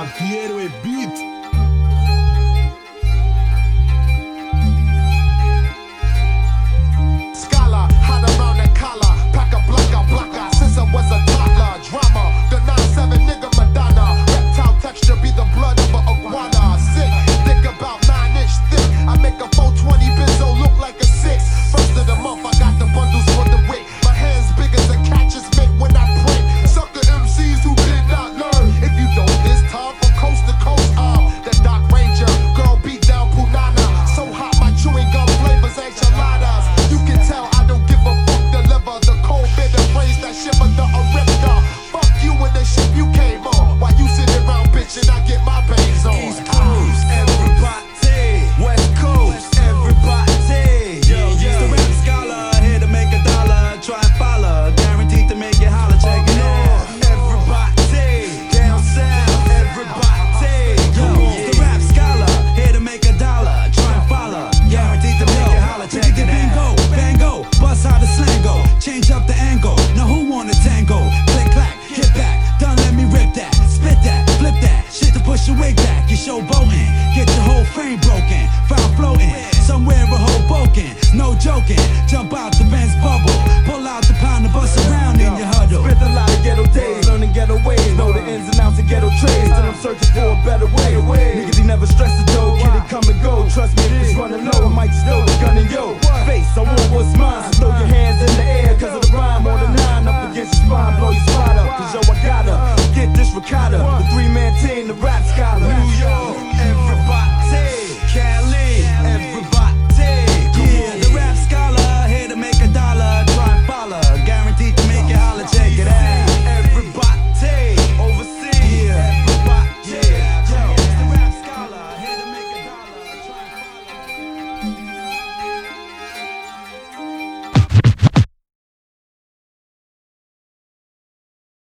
Atjeru e bitë the ship you came on. While you sit around bitching, I get my bangs on. East Coast, everybody. West Coast, everybody. Yo, it's the rap scholar here to make a dollar. Try and follow, guaranteed to make it holler. Check it oh, out. Everybody, down south, everybody. Yo, the rap scholar here to make a dollar. Try and follow, guaranteed to make it holler. Check it out. Bango, bango, bust how the slang go. Change up the get your whole frame broken. Foul floating, somewhere a Hoboken. No joking, jump out the Benz bubble. Pull out the pound and bust around in your huddle. Spent a lot of ghetto days, learning ghetto ways, know the ins and outs of ghetto trades. Still I'm searching for a better way. Niggas he never stress the dough, kid it come and go. Trust me, it's running low, I might still gun in yo face. I want what's mine, so throw your hands in the air, cause of the rhyme on the nine up against your spine, blow your spot up. Cause yo, I gotta get this ricotta. The three man team, the rap